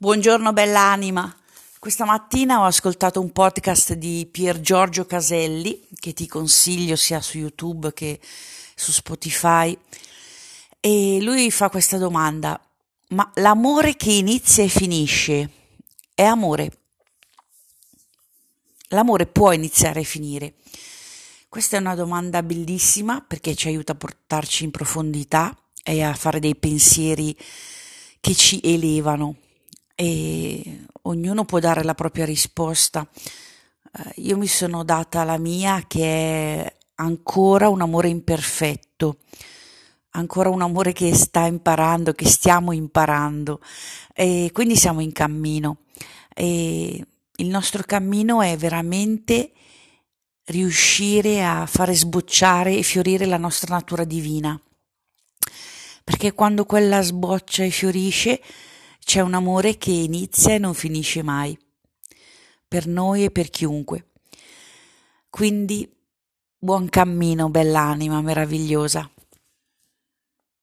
Buongiorno bell'anima. Questa mattina ho ascoltato un podcast di Pier Giorgio Caselli che ti consiglio sia su YouTube che su Spotify e lui fa questa domanda: ma l'amore che inizia e finisce è amore? L'amore può iniziare e finire? Questa è una domanda bellissima perché ci aiuta a portarci in profondità e a fare dei pensieri che ci elevano e ognuno può dare la propria risposta. Eh, io mi sono data la mia che è ancora un amore imperfetto, ancora un amore che sta imparando, che stiamo imparando e quindi siamo in cammino e il nostro cammino è veramente riuscire a fare sbocciare e fiorire la nostra natura divina. Perché quando quella sboccia e fiorisce, c'è un amore che inizia e non finisce mai, per noi e per chiunque. Quindi buon cammino, bell'anima meravigliosa.